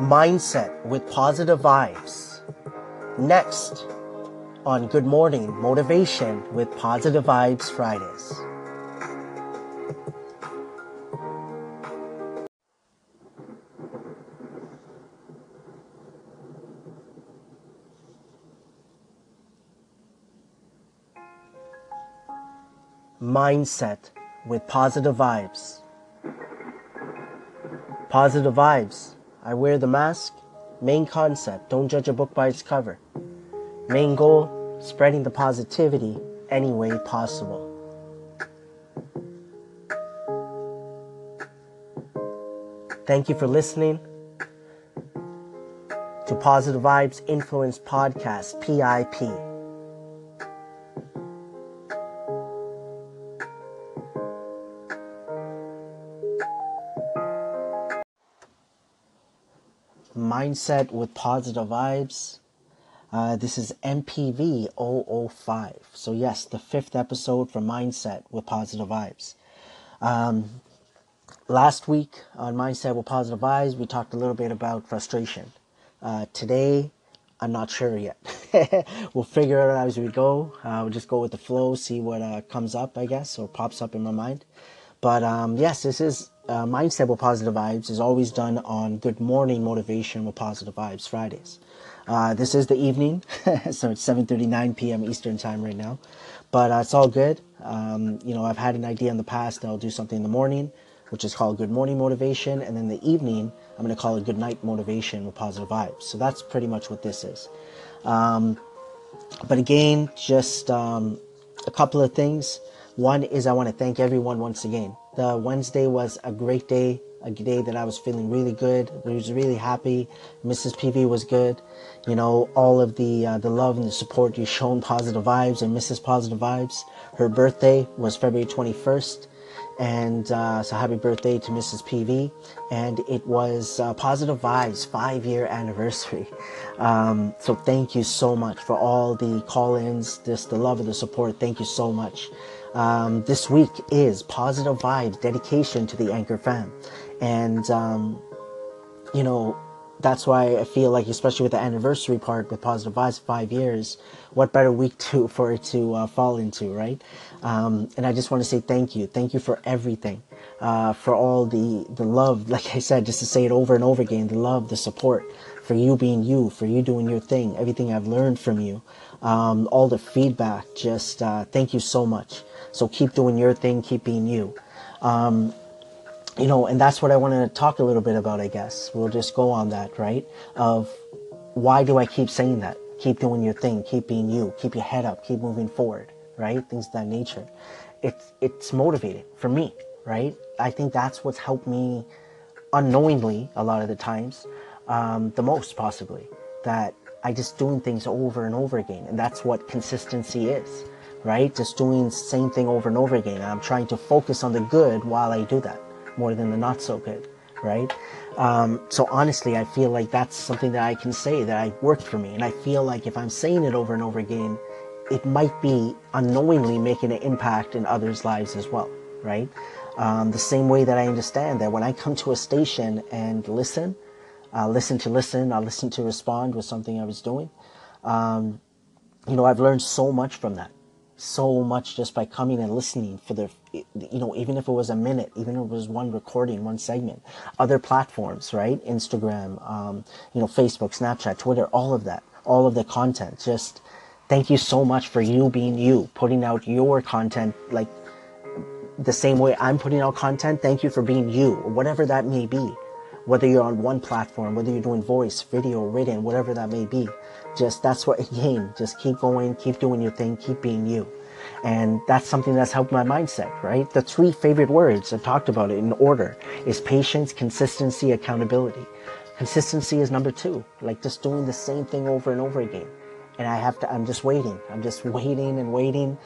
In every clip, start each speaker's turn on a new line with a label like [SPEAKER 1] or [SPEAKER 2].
[SPEAKER 1] Mindset with positive vibes. Next on Good Morning Motivation with Positive Vibes Fridays. Mindset with positive vibes. Positive vibes. I wear the mask. Main concept don't judge a book by its cover. Main goal spreading the positivity any way possible. Thank you for listening to Positive Vibes Influence Podcast, PIP. Mindset with Positive Vibes. Uh, this is MPV 005. So, yes, the fifth episode for Mindset with Positive Vibes. Um, last week on Mindset with Positive Vibes, we talked a little bit about frustration. Uh, today, I'm not sure yet. we'll figure it out as we go. Uh, we'll just go with the flow, see what uh, comes up, I guess, or pops up in my mind. But um, yes, this is uh, Mindset with Positive Vibes is always done on Good Morning Motivation with Positive Vibes Fridays. Uh, this is the evening, so it's 7:39 p.m. Eastern time right now, but uh, it's all good. Um, you know, I've had an idea in the past that I'll do something in the morning, which is called Good Morning Motivation, and then the evening I'm going to call it Good Night Motivation with Positive Vibes. So that's pretty much what this is. Um, but again, just um, a couple of things. One is I want to thank everyone once again. The Wednesday was a great day, a day that I was feeling really good. I was really happy. Mrs. PV was good. You know, all of the uh, the love and the support you shown Positive Vibes and Mrs. Positive Vibes. Her birthday was February 21st. And uh, so happy birthday to Mrs. PV. And it was uh, Positive Vibes five year anniversary. Um, so thank you so much for all the call ins, just the love and the support. Thank you so much. Um, this week is Positive Vibes dedication to the Anchor fam. And, um, you know, that's why I feel like, especially with the anniversary part with Positive Vibes, five years, what better week to for it to uh, fall into, right? Um, and I just want to say thank you, thank you for everything, uh, for all the the love. Like I said, just to say it over and over again, the love, the support, for you being you, for you doing your thing, everything I've learned from you, um, all the feedback. Just uh, thank you so much. So keep doing your thing, keep being you. Um, you know, and that's what I want to talk a little bit about, I guess. We'll just go on that, right? Of why do I keep saying that? Keep doing your thing, keep being you, keep your head up, keep moving forward, right? Things of that nature. It's, it's motivating for me, right? I think that's what's helped me unknowingly a lot of the times, um, the most possibly. That I just doing things over and over again. And that's what consistency is right? Just doing the same thing over and over again. And I'm trying to focus on the good while I do that more than the not so good, right? Um, so honestly, I feel like that's something that I can say that I worked for me. And I feel like if I'm saying it over and over again, it might be unknowingly making an impact in others' lives as well, right? Um, the same way that I understand that when I come to a station and listen, uh, listen to listen, I'll listen to respond with something I was doing. Um, you know, I've learned so much from that. So much just by coming and listening for the you know even if it was a minute even if it was one recording one segment. Other platforms right? Instagram um, you know facebook snapchat twitter all of that all of the content. Just thank you so much for you being you putting out your content like the same way i'm putting out content. Thank you for being you whatever that may be whether you're on one platform whether you're doing voice video written whatever that may be just that's what again just keep going keep doing your thing keep being you. And that's something that's helped my mindset right? The three favorite words i've talked about it in order is patience consistency accountability. Consistency is number two like just doing the same thing over and over again. And i have to i'm just waiting i'm just waiting and waiting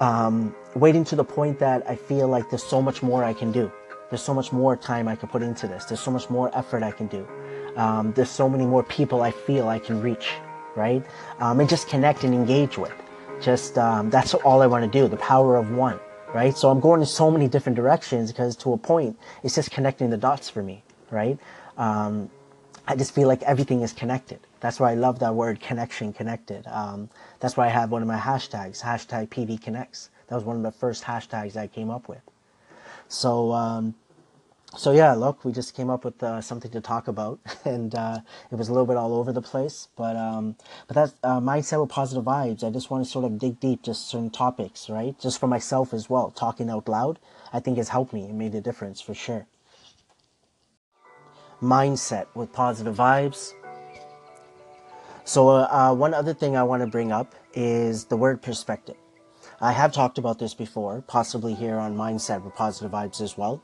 [SPEAKER 1] um, waiting to the point that i feel like there's so much more i can do there's so much more time i can put into this there's so much more effort i can do um, there's so many more people I feel I can reach, right? Um, and just connect and engage with. Just um, that's all I want to do. The power of one, right? So I'm going in so many different directions because to a point, it's just connecting the dots for me, right? Um, I just feel like everything is connected. That's why I love that word connection, connected. Um, that's why I have one of my hashtags, hashtag PV Connects. That was one of the first hashtags I came up with. So, um, so yeah, look, we just came up with uh, something to talk about, and uh, it was a little bit all over the place. But um, but that's uh, mindset with positive vibes. I just want to sort of dig deep, just certain topics, right? Just for myself as well. Talking out loud, I think has helped me. It made a difference for sure. Mindset with positive vibes. So uh, uh, one other thing I want to bring up is the word perspective. I have talked about this before, possibly here on Mindset with Positive Vibes as well.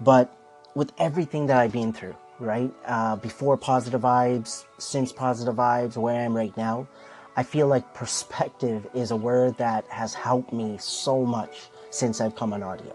[SPEAKER 1] But with everything that I've been through, right? Uh, before Positive Vibes, since Positive Vibes, where I am right now, I feel like perspective is a word that has helped me so much since I've come on audio,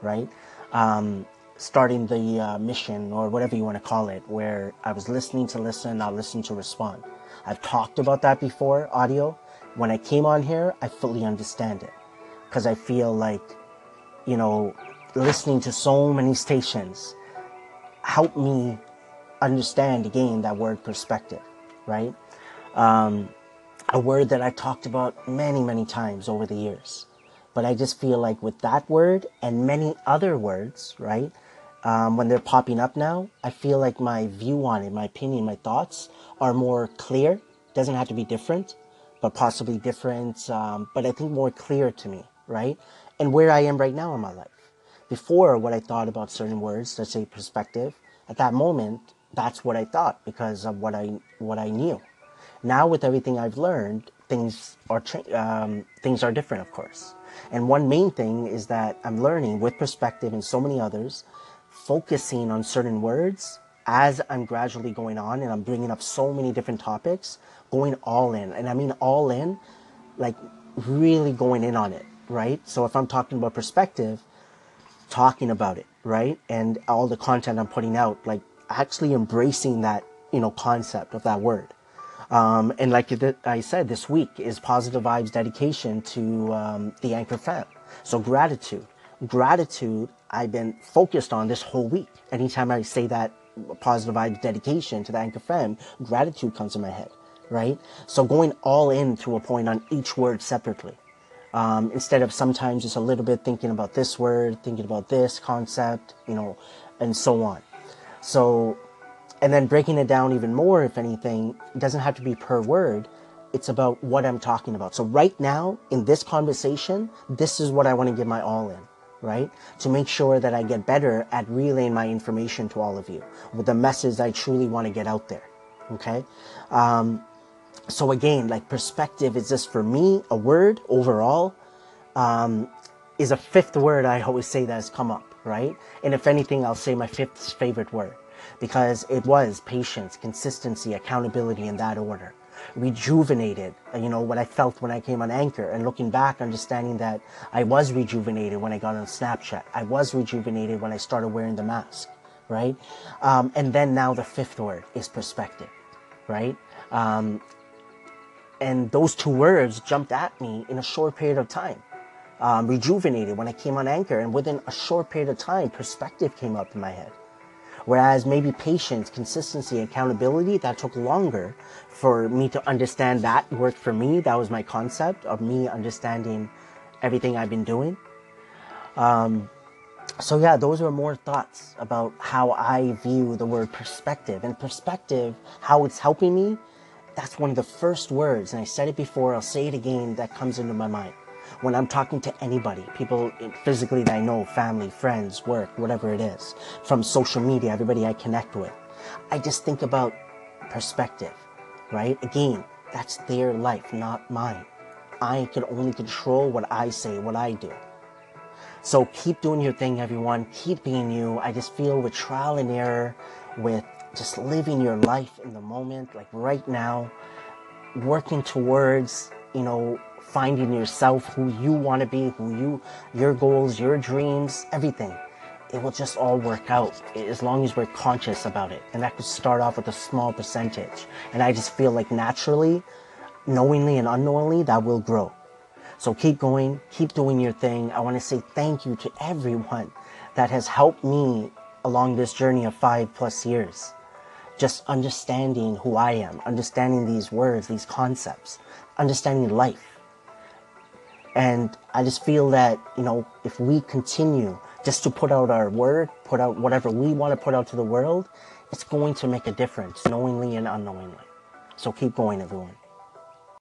[SPEAKER 1] right? Um, starting the uh, mission or whatever you want to call it, where I was listening to listen, not listen to respond. I've talked about that before, audio, when I came on here, I fully understand it because I feel like, you know, listening to so many stations helped me understand again that word perspective, right? Um, a word that I talked about many, many times over the years. But I just feel like with that word and many other words, right? Um, when they're popping up now, I feel like my view on it, my opinion, my thoughts are more clear. Doesn't have to be different, but possibly different, um, but I think more clear to me, right? And where I am right now in my life. Before, what I thought about certain words, let's say perspective, at that moment, that's what I thought because of what I what I knew. Now, with everything I've learned, things are um, things are different, of course. And one main thing is that I'm learning with perspective and so many others, focusing on certain words as I'm gradually going on and I'm bringing up so many different topics going all in. And I mean all in, like really going in on it, right? So if I'm talking about perspective, talking about it, right? And all the content I'm putting out, like actually embracing that, you know, concept of that word. Um, and like I said, this week is Positive Vibes dedication to um, the Anchor fam. So gratitude. Gratitude, I've been focused on this whole week. Anytime I say that positive vibes dedication to the Anchor fam, gratitude comes to my head right? So going all in to a point on each word separately. Um, instead of sometimes just a little bit thinking about this word, thinking about this concept, you know, and so on. So, and then breaking it down even more, if anything, doesn't have to be per word. It's about what I'm talking about. So right now in this conversation, this is what I want to give my all in, right? To make sure that I get better at relaying my information to all of you with the message I truly want to get out there. Okay. Um, so again, like perspective is just for me a word overall um, is a fifth word I always say that has come up, right? And if anything, I'll say my fifth favorite word because it was patience, consistency, accountability in that order. Rejuvenated, you know, what I felt when I came on Anchor and looking back, understanding that I was rejuvenated when I got on Snapchat. I was rejuvenated when I started wearing the mask, right? Um, and then now the fifth word is perspective, right? Um, and those two words jumped at me in a short period of time. Um, rejuvenated when I came on Anchor, and within a short period of time, perspective came up in my head. Whereas maybe patience, consistency, accountability, that took longer for me to understand that worked for me. That was my concept of me understanding everything I've been doing. Um, so yeah, those were more thoughts about how I view the word perspective and perspective, how it's helping me that's one of the first words, and I said it before, I'll say it again, that comes into my mind. When I'm talking to anybody, people physically that I know, family, friends, work, whatever it is, from social media, everybody I connect with, I just think about perspective, right? Again, that's their life, not mine. I can only control what I say, what I do. So keep doing your thing, everyone. Keep being you. I just feel with trial and error, with just living your life in the moment, like right now, working towards, you know, finding yourself, who you want to be, who you, your goals, your dreams, everything. It will just all work out as long as we're conscious about it. And that could start off with a small percentage. And I just feel like naturally, knowingly and unknowingly, that will grow. So keep going, keep doing your thing. I want to say thank you to everyone that has helped me along this journey of five plus years. Just understanding who I am, understanding these words, these concepts, understanding life. And I just feel that, you know, if we continue just to put out our word, put out whatever we want to put out to the world, it's going to make a difference, knowingly and unknowingly. So keep going, everyone.